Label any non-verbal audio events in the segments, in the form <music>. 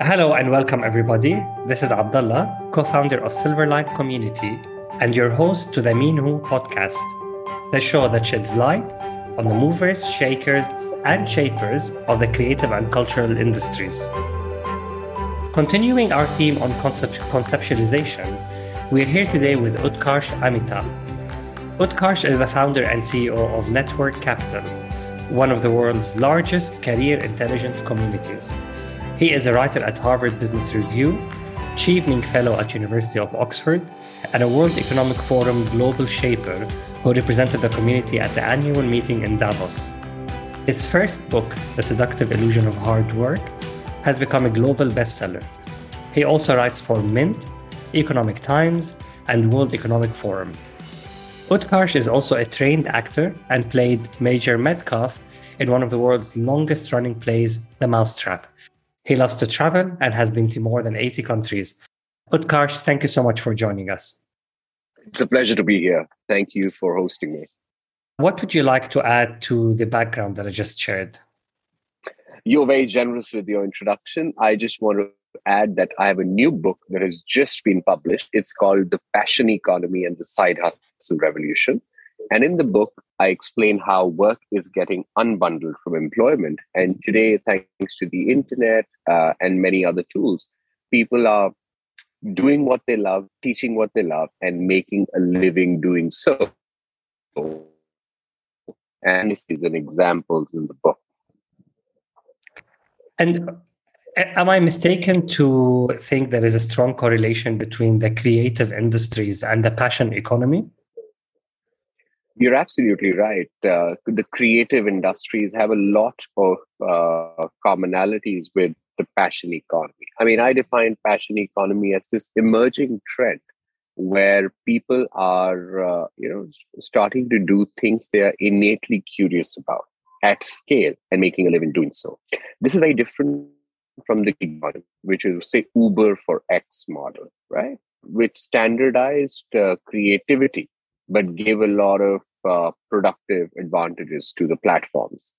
Hello and welcome, everybody. This is Abdullah, co founder of Silverlight Community, and your host to the Minhu podcast, the show that sheds light on the movers, shakers, and shapers of the creative and cultural industries. Continuing our theme on concept- conceptualization, we're here today with Utkarsh Amitabh. Utkarsh is the founder and CEO of Network Capital, one of the world's largest career intelligence communities. He is a writer at Harvard Business Review, Chevening Fellow at University of Oxford, and a World Economic Forum Global Shaper who represented the community at the annual meeting in Davos. His first book, The Seductive Illusion of Hard Work, has become a global bestseller. He also writes for Mint, Economic Times, and World Economic Forum. Utkarsh is also a trained actor and played Major Metcalf in one of the world's longest running plays, The Mousetrap. He loves to travel and has been to more than 80 countries. Utkarsh, thank you so much for joining us. It's a pleasure to be here. Thank you for hosting me. What would you like to add to the background that I just shared? You're very generous with your introduction. I just want to add that I have a new book that has just been published. It's called The Passion Economy and the Side Hustle Revolution. And in the book, I explain how work is getting unbundled from employment. And today, thanks to the internet uh, and many other tools, people are doing what they love, teaching what they love, and making a living doing so. And this is an examples in the book. And am I mistaken to think there is a strong correlation between the creative industries and the passion economy? You're absolutely right. Uh, the creative industries have a lot of uh, commonalities with the passion economy. I mean, I define passion economy as this emerging trend where people are, uh, you know, starting to do things they are innately curious about at scale and making a living doing so. This is very different from the gig model, which is say Uber for X model, right? Which standardized uh, creativity, but gave a lot of uh, productive advantages to the platforms.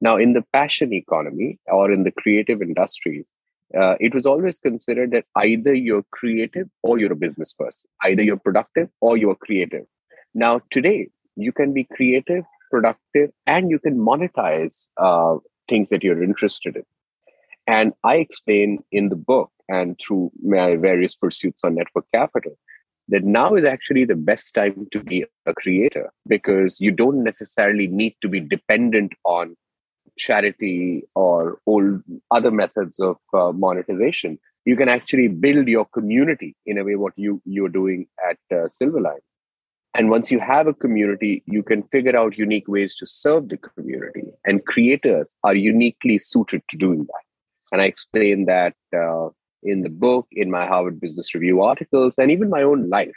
Now, in the passion economy or in the creative industries, uh, it was always considered that either you're creative or you're a business person, either you're productive or you're creative. Now, today, you can be creative, productive, and you can monetize uh, things that you're interested in. And I explain in the book and through my various pursuits on network capital that now is actually the best time to be a creator because you don't necessarily need to be dependent on charity or old other methods of uh, monetization. You can actually build your community in a way what you you're doing at uh, silverlight and once you have a community you can figure out unique ways to serve the community and creators are uniquely suited to doing that. And i explain that uh, in the book, in my Harvard Business Review articles, and even my own life.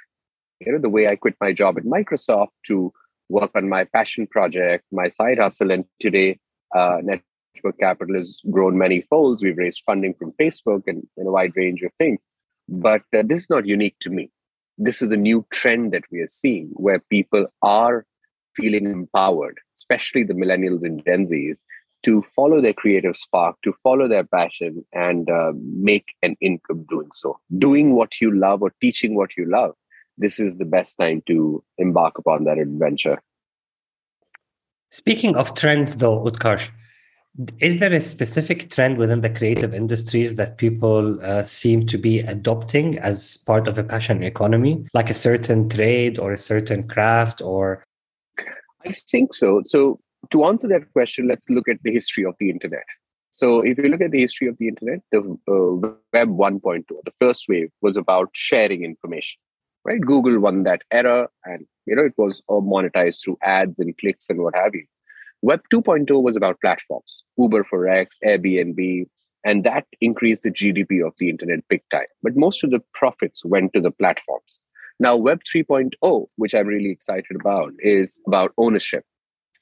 You know, the way I quit my job at Microsoft to work on my passion project, my side hustle, and today uh, Network Capital has grown many folds. We've raised funding from Facebook and, and a wide range of things. But uh, this is not unique to me. This is the new trend that we are seeing where people are feeling empowered, especially the millennials and Gen Zs, to follow their creative spark, to follow their passion, and uh, make an income doing so. Doing what you love or teaching what you love, this is the best time to embark upon that adventure. Speaking of trends, though, Utkarsh, is there a specific trend within the creative industries that people uh, seem to be adopting as part of a passion economy, like a certain trade or a certain craft or? I think so. So to answer that question, let's look at the history of the internet. So, if you look at the history of the internet, the uh, Web 1.2, the first wave was about sharing information, right? Google won that era, and you know it was all monetized through ads and clicks and what have you. Web 2.0 was about platforms, Uber for X, Airbnb, and that increased the GDP of the internet big time. But most of the profits went to the platforms. Now, Web 3.0, which I'm really excited about, is about ownership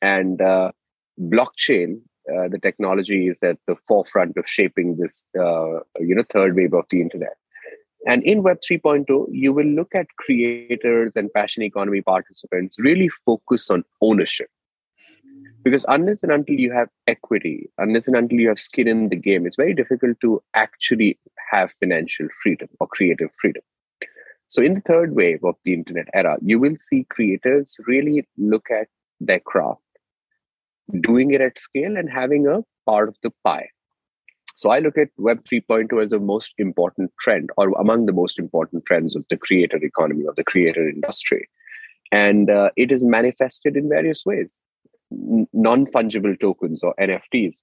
and uh, blockchain uh, the technology is at the forefront of shaping this uh, you know third wave of the internet and in web 3.0 you will look at creators and passion economy participants really focus on ownership Because unless and until you have equity, unless and until you have skin in the game, it's very difficult to actually have financial freedom or creative freedom. So, in the third wave of the internet era, you will see creators really look at their craft, doing it at scale, and having a part of the pie. So, I look at Web 3.0 as the most important trend, or among the most important trends of the creator economy, of the creator industry. And uh, it is manifested in various ways non fungible tokens or NFTs.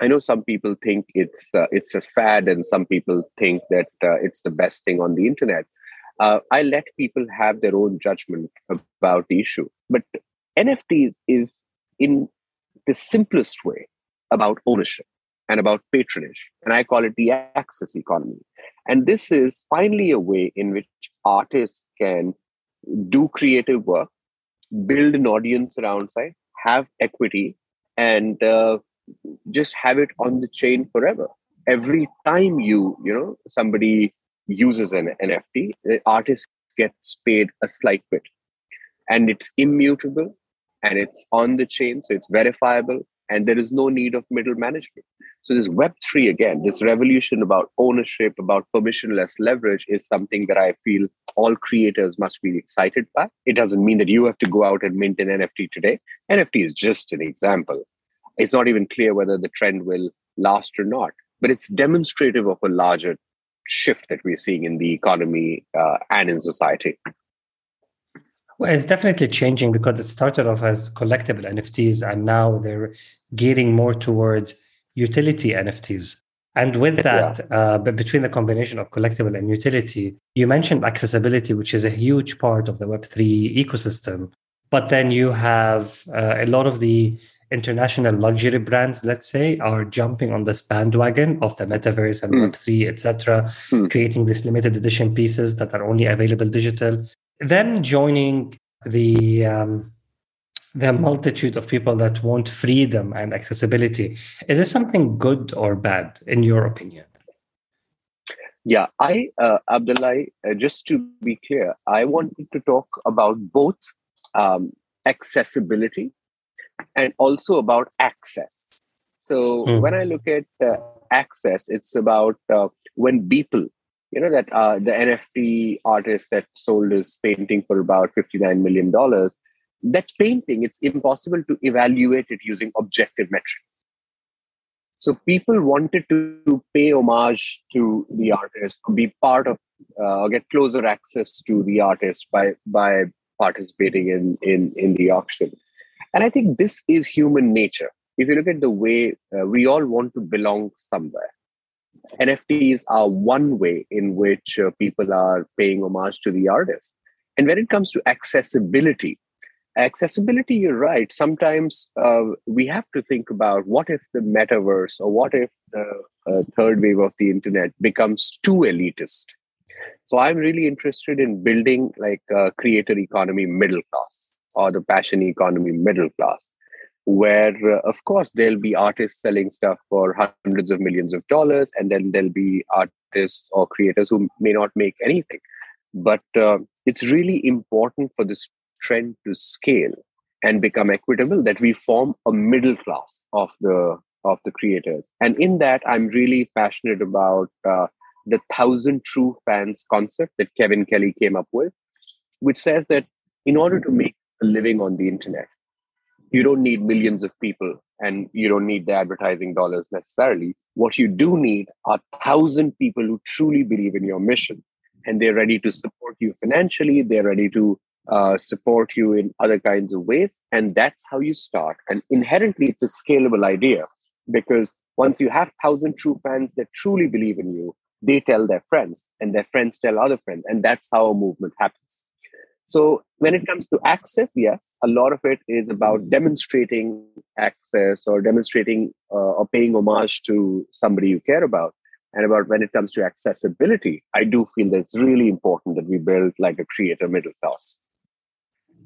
I know some people think it's uh, it's a fad, and some people think that uh, it's the best thing on the internet. Uh, I let people have their own judgment about the issue, but NFTs is in the simplest way about ownership and about patronage, and I call it the access economy. And this is finally a way in which artists can do creative work, build an audience around site, have equity, and uh, just have it on the chain forever. Every time you, you know, somebody uses an NFT, the artist gets paid a slight bit. And it's immutable and it's on the chain, so it's verifiable, and there is no need of middle management. So this Web3 again, this revolution about ownership, about permissionless leverage is something that I feel all creators must be excited by. It doesn't mean that you have to go out and mint an NFT today. NFT is just an example. It's not even clear whether the trend will last or not, but it's demonstrative of a larger shift that we're seeing in the economy uh, and in society. Well, it's definitely changing because it started off as collectible NFTs and now they're gearing more towards utility NFTs. And with that, yeah. uh, but between the combination of collectible and utility, you mentioned accessibility, which is a huge part of the Web3 ecosystem. But then you have uh, a lot of the international luxury brands, let's say, are jumping on this bandwagon of the metaverse and mm. Web3, etc., mm. creating these limited edition pieces that are only available digital. Then joining the um, the multitude of people that want freedom and accessibility. Is this something good or bad, in your opinion? Yeah, I, uh, Abdullah, uh, just to be clear, I wanted to talk about both um, accessibility and also about access. So mm. when I look at uh, access, it's about uh, when people, you know, that uh, the NFT artist that sold his painting for about $59 million, that painting, it's impossible to evaluate it using objective metrics. So people wanted to pay homage to the artist, be part of, uh, or get closer access to the artist by by participating in in in the auction. And I think this is human nature. If you look at the way uh, we all want to belong somewhere, NFTs are one way in which uh, people are paying homage to the artist. And when it comes to accessibility, accessibility you're right. Sometimes uh, we have to think about what if the metaverse or what if the uh, third wave of the internet becomes too elitist? So i'm really interested in building like a creator economy middle class or the passion economy middle class where uh, of course there'll be artists selling stuff for hundreds of millions of dollars and then there'll be artists or creators who may not make anything. But uh, it's really important for this trend to scale and become equitable that we form a middle class of the of the creators. And in that i'm really passionate about uh, the thousand true fans concept that kevin kelly came up with which says that in order to make a living on the internet you don't need millions of people and you don't need the advertising dollars necessarily what you do need are thousand people who truly believe in your mission and they're ready to support you financially they're ready to uh, support you in other kinds of ways. And that's how you start. And inherently, it's a scalable idea because once you have thousand true fans that truly believe in you, they tell their friends, and their friends tell other friends, and that's how a movement happens. So when it comes to access, yes, a lot of it is about demonstrating access or demonstrating uh, or paying homage to somebody you care about. And about when it comes to accessibility, I do feel that it's really important that we build like a creator middle class.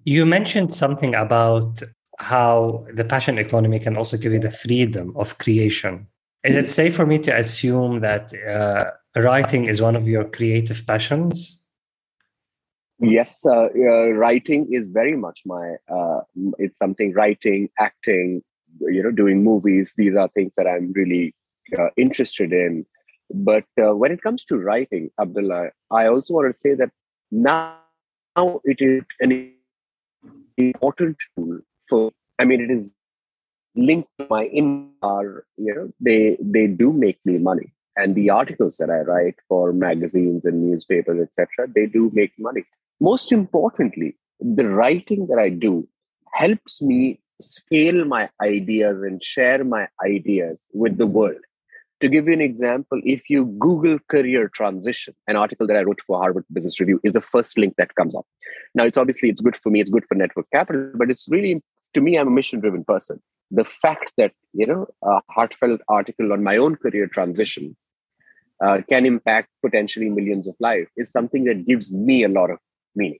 You mentioned something about how the passion economy can also give you the freedom of creation. Is it safe for me to assume that uh, writing is one of your creative passions? Yes, uh, uh, writing is very much my. Uh, it's something writing, acting, you know, doing movies. These are things that I'm really uh, interested in. But uh, when it comes to writing, Abdullah, I also want to say that now, now it is an important tool for. I mean, it is linked to my in. You know, they they do make me money, and the articles that I write for magazines and newspapers, etc., they do make money most importantly, the writing that I do helps me scale my ideas and share my ideas with the world. To give you an example, if you Google career transition, an article that I wrote for Harvard Business Review is the first link that comes up. Now, it's obviously it's good for me, it's good for network capital, but it's really to me, I'm a mission-driven person. The fact that you know a heartfelt article on my own career transition uh, can impact potentially millions of lives is something that gives me a lot of meaning.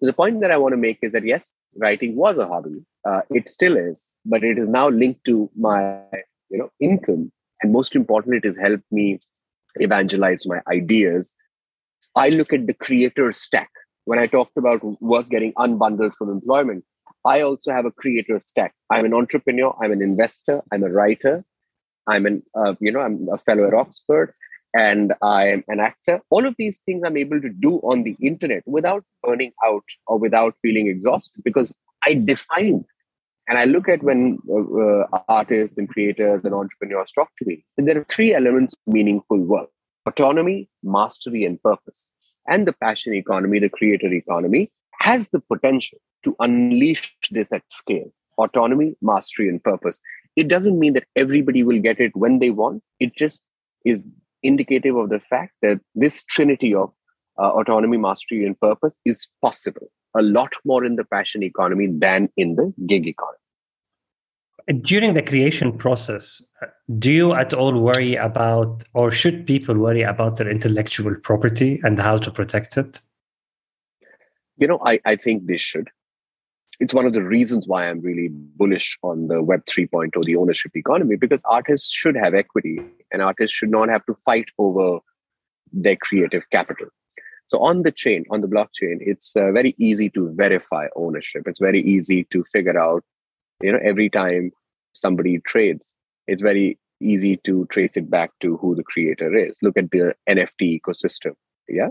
So the point that I want to make is that yes, writing was a hobby. Uh, it still is, but it is now linked to my you know income, and most importantly, it has helped me evangelize my ideas. I look at the creator stack. When I talked about work getting unbundled from employment, I also have a creator stack. I'm an entrepreneur. I'm an investor. I'm a writer. I'm an uh, you know I'm a fellow at Oxford, and I'm an actor. All of these things I'm able to do on the internet without burning out or without feeling exhausted because I define. And I look at when uh, uh, artists and creators and entrepreneurs talk to me, there are three elements of meaningful work autonomy, mastery, and purpose. And the passion economy, the creator economy, has the potential to unleash this at scale autonomy, mastery, and purpose. It doesn't mean that everybody will get it when they want. It just is indicative of the fact that this trinity of uh, autonomy, mastery, and purpose is possible. A lot more in the passion economy than in the gig economy. During the creation process, do you at all worry about, or should people worry about their intellectual property and how to protect it? You know, I, I think they should it's one of the reasons why I'm really bullish on the Web 3.0, the ownership economy, because artists should have equity and artists should not have to fight over their creative capital. So on the chain, on the blockchain, it's uh, very easy to verify ownership. It's very easy to figure out, you know, every time somebody trades, it's very easy to trace it back to who the creator is. Look at the NFT ecosystem. Yeah.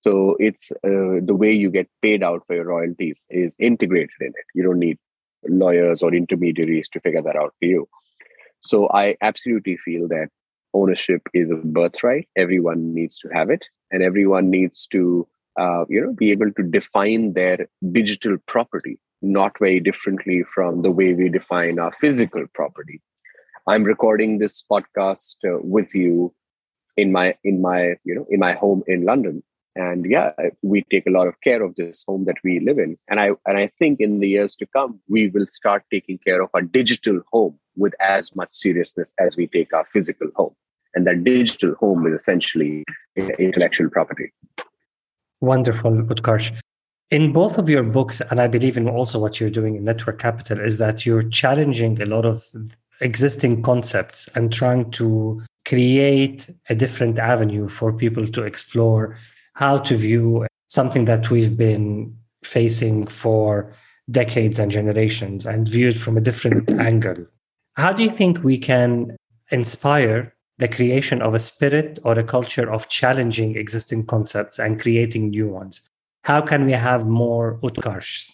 So it's uh, the way you get paid out for your royalties is integrated in it. You don't need lawyers or intermediaries to figure that out for you. So I absolutely feel that ownership is a birthright. Everyone needs to have it, and everyone needs to uh, you know be able to define their digital property not very differently from the way we define our physical property. I'm recording this podcast uh, with you in my in my you know in my home in London and yeah we take a lot of care of this home that we live in. And i and i think in the years to come we will start taking care of our digital home with as much seriousness as we take our physical home. And that digital home is essentially intellectual property. Wonderful utkarsh. In both of your books and i believe in also what you're doing in network capital is that you're challenging a lot of existing concepts and trying to create a different avenue for people to explore how to view something that we've been facing for decades and generations and view it from a different angle. How do you think we can inspire the creation of a spirit or a culture of challenging existing concepts and creating new ones? How can we have more Utkarshs?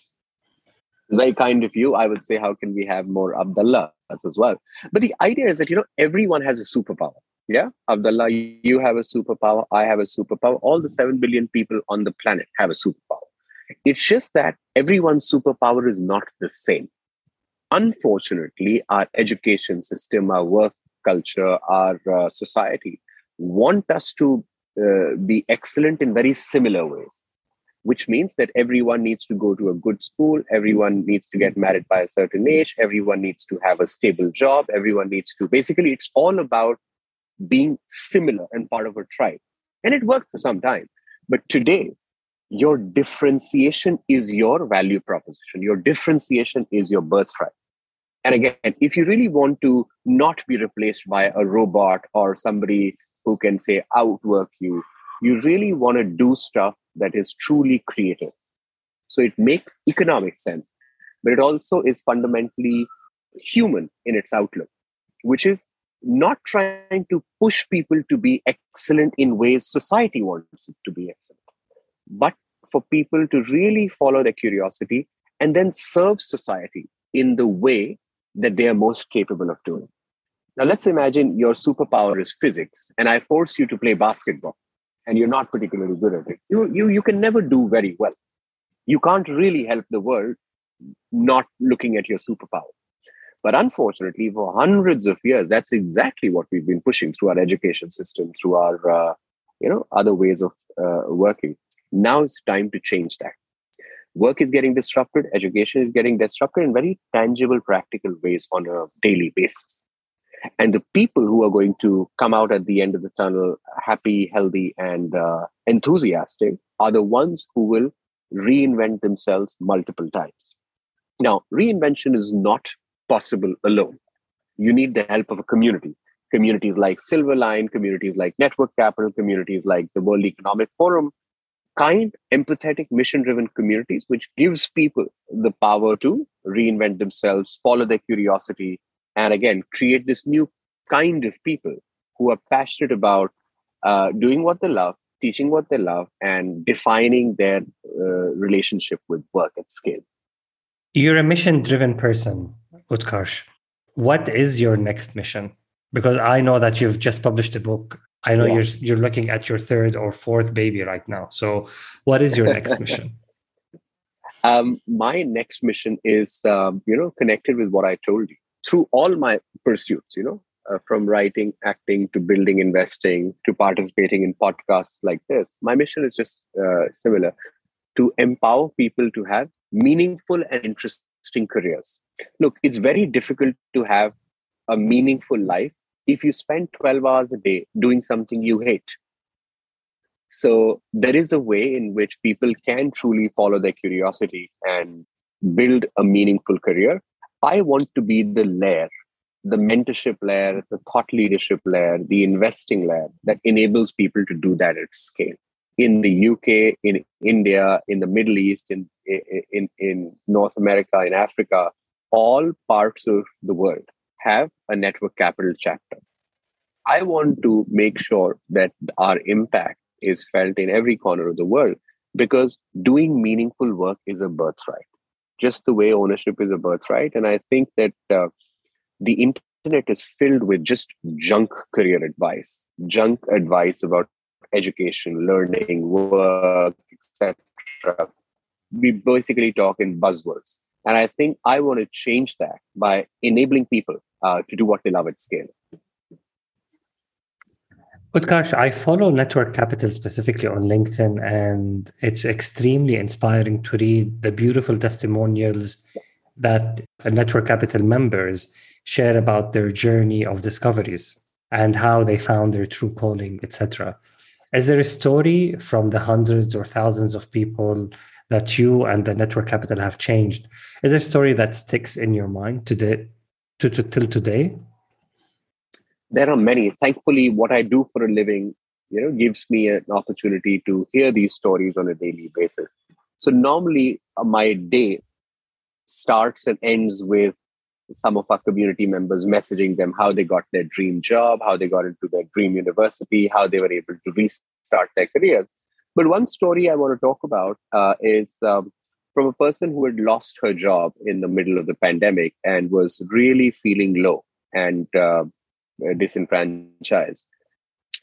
Very kind of you. I would say, how can we have more Abdullah as well? But the idea is that, you know, everyone has a superpower. Yeah, Abdullah, you have a superpower. I have a superpower. All the 7 billion people on the planet have a superpower. It's just that everyone's superpower is not the same. Unfortunately, our education system, our work culture, our uh, society want us to uh, be excellent in very similar ways, which means that everyone needs to go to a good school, everyone needs to get married by a certain age, everyone needs to have a stable job, everyone needs to basically, it's all about being similar and part of a tribe. And it worked for some time. But today, your differentiation is your value proposition. Your differentiation is your birthright. And again, if you really want to not be replaced by a robot or somebody who can say outwork you, you really want to do stuff that is truly creative. So it makes economic sense, but it also is fundamentally human in its outlook, which is not trying to push people to be excellent in ways society wants it to be excellent, but for people to really follow their curiosity and then serve society in the way that they are most capable of doing. Now, let's imagine your superpower is physics, and I force you to play basketball, and you're not particularly good at it. You, you, you can never do very well. You can't really help the world not looking at your superpower. But unfortunately, for hundreds of years, that's exactly what we've been pushing through our education system, through our uh, you know other ways of uh, working. Now it's time to change that. Work is getting disrupted, education is getting disrupted in very tangible, practical ways on a daily basis. And the people who are going to come out at the end of the tunnel happy, healthy, and uh, enthusiastic are the ones who will reinvent themselves multiple times. Now, reinvention is not possible alone. You need the help of a community. Communities like Silverline, communities like Network Capital, communities like the World Economic Forum, kind, empathetic, mission driven communities, which gives people the power to reinvent themselves, follow their curiosity, and again, create this new kind of people who are passionate about uh, doing what they love, teaching what they love, and defining their uh, relationship with work at scale. You're a mission driven person, Utkarsh. What is your next mission? Because I know that you've just published a book. I know yeah. you're you're looking at your third or fourth baby right now. So, what is your <laughs> next mission? Um, my next mission is, um, you know, connected with what I told you through all my pursuits. You know, uh, from writing, acting to building, investing to participating in podcasts like this. My mission is just uh, similar to empower people to have meaningful and interesting careers. Look, it's very difficult to have a meaningful life if you spend 12 hours a day doing something you hate. So, there is a way in which people can truly follow their curiosity and build a meaningful career. I want to be the layer, the mentorship layer, the thought leadership layer, the investing layer that enables people to do that at scale in the UK, in India, in the Middle East, in, in, in North America, in Africa, all parts of the world have a network capital chapter. I want to make sure that our impact is felt in every corner of the world because doing meaningful work is a birthright, just the way ownership is a birthright. And I think that uh, the internet is filled with just junk career advice, junk advice about education, learning, work, etc. We basically talk in buzzwords. And I think I want to change that by enabling people uh, to do what they love at scale. Utkarsh, I follow Network Capital specifically on LinkedIn, and it's extremely inspiring to read the beautiful testimonials that Network Capital members share about their journey of discoveries and how they found their true calling, etc. Is there a story from the hundreds or thousands of people that you and the network capital have changed? Is there a story that sticks in your mind today, to, to, till today? There are many. Thankfully, what I do for a living, you know, gives me an opportunity to hear these stories on a daily basis. So normally, uh, my day starts and ends with some of our community members messaging them how they got their dream job, how they got into their dream university, how they were able to restart their careers. But one story I want to talk about uh, is um, from a person who had lost her job in the middle of the pandemic and was really feeling low and uh, disenfranchised.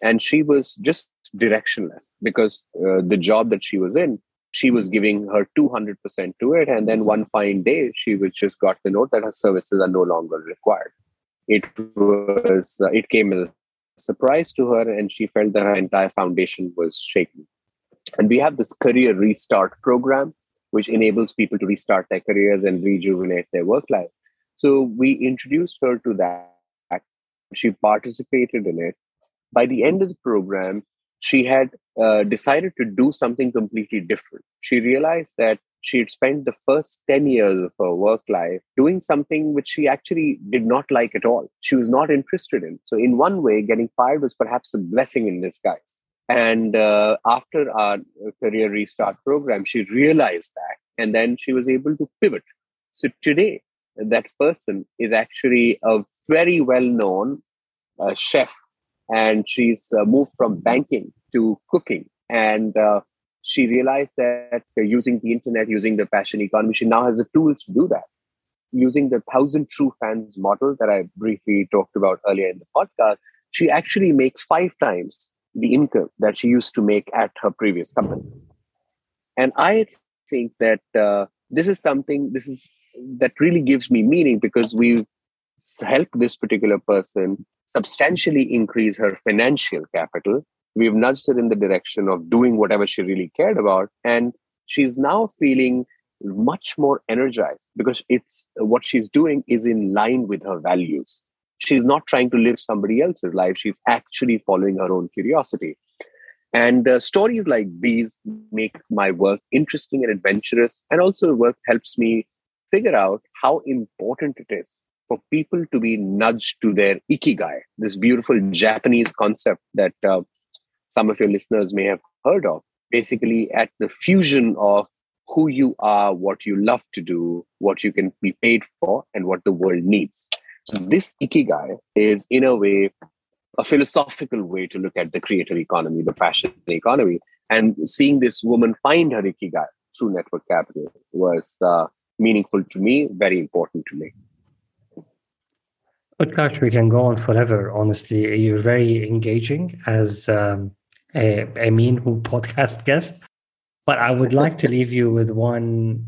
And she was just directionless because uh, the job that she was in she was giving her 200% to it. And then one fine day she was just got the note that her services are no longer required. It was uh, it came as a surprise to her and she felt that her entire foundation was shaken and we have this career restart program which enables people to restart their careers and rejuvenate their work life so we introduced her to that she participated in it by the end of the program she had uh, decided to do something completely different. She realized that she had spent the first 10 years of her work life doing something which she actually did not like at all. She was not interested in. So, in one way, getting fired was perhaps a blessing in disguise. And uh, after our career restart program, she realized that. And then she was able to pivot. So today, that person is actually a very well known uh, chef. And she's uh, moved from banking to cooking. And uh, she realized that using the internet, using the passion economy, she now has the tools to do that. Using the thousand true fans model that I briefly talked about earlier in the podcast, she actually makes five times the income that she used to make at her previous company. And I think that uh, this is something this is that really gives me meaning because we've helped this particular person substantially increase her financial capital We've nudged her in the direction of doing whatever she really cared about. And she's now feeling much more energized because it's what she's doing is in line with her values. She's not trying to live somebody else's life. She's actually following her own curiosity. And uh, stories like these make my work interesting and adventurous. And also, work helps me figure out how important it is for people to be nudged to their ikigai, this beautiful Japanese concept that uh, some of your listeners may have heard of. Basically, at the fusion of who you are, what you love to do, what you can be paid for, and what the world needs. So, this ikigai is, in a way, a philosophical way to look at the creator economy, the passion economy. And seeing this woman find her ikigai through network capital was uh, meaningful to me, very important to me. But Utkarsh, we can go on forever. Honestly, you're very engaging as um, a, a Minhu <laughs> podcast guest. But I would like to leave you with one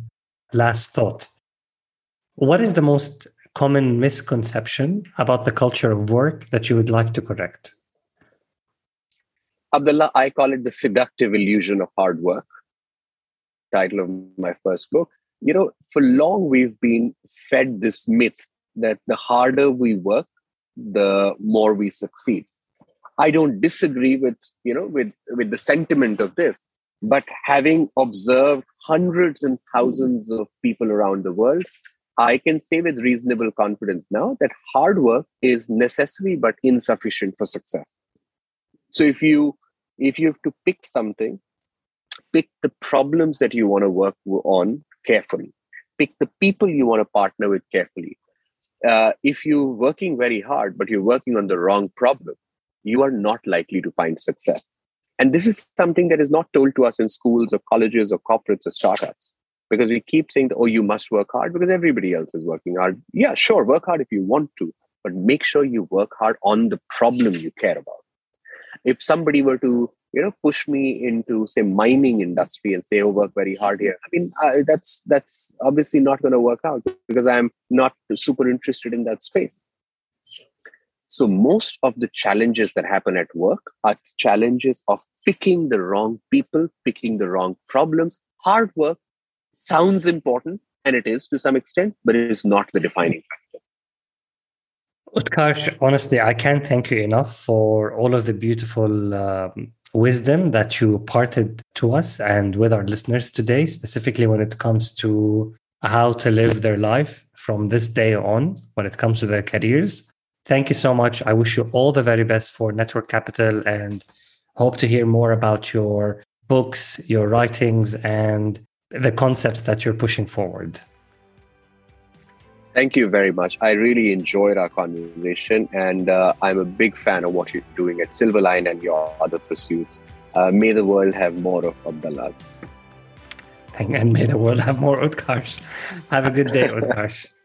last thought. What is the most common misconception about the culture of work that you would like to correct? Abdullah, I call it the seductive illusion of hard work. Title of my first book. You know, for long we've been fed this myth that the harder we work, the more we succeed. I don't disagree with you know with with the sentiment of this, but having observed hundreds and thousands of people around the world, I can say with reasonable confidence now that hard work is necessary but insufficient for success. So if you if you have to pick something, pick the problems that you want to work on carefully. Pick the people you want to partner with carefully uh, if you're working very hard, but you're working on the wrong problem, you are not likely to find success. And this is something that is not told to us in schools or colleges or corporates or startups because we keep saying, oh, you must work hard because everybody else is working hard. Yeah, sure, work hard if you want to, but make sure you work hard on the problem you care about. If somebody were to you know push me into say mining industry and say oh work very hard here i mean uh, that's that's obviously not going to work out because i'm not super interested in that space so most of the challenges that happen at work are challenges of picking the wrong people picking the wrong problems hard work sounds important and it is to some extent but it is not the defining factor Utkarsh, honestly, I can't thank you enough for all of the beautiful um, wisdom that you parted to us and with our listeners today, specifically when it comes to how to live their life from this day on when it comes to their careers. Thank you so much. I wish you all the very best for Network Capital and hope to hear more about your books, your writings, and the concepts that you're pushing forward. Thank you very much. I really enjoyed our conversation, and uh, I'm a big fan of what you're doing at Silverline and your other pursuits. Uh, may the world have more of Abdullahs. And may the world have more Utkarsh. Have a good day, Utkarsh. <laughs>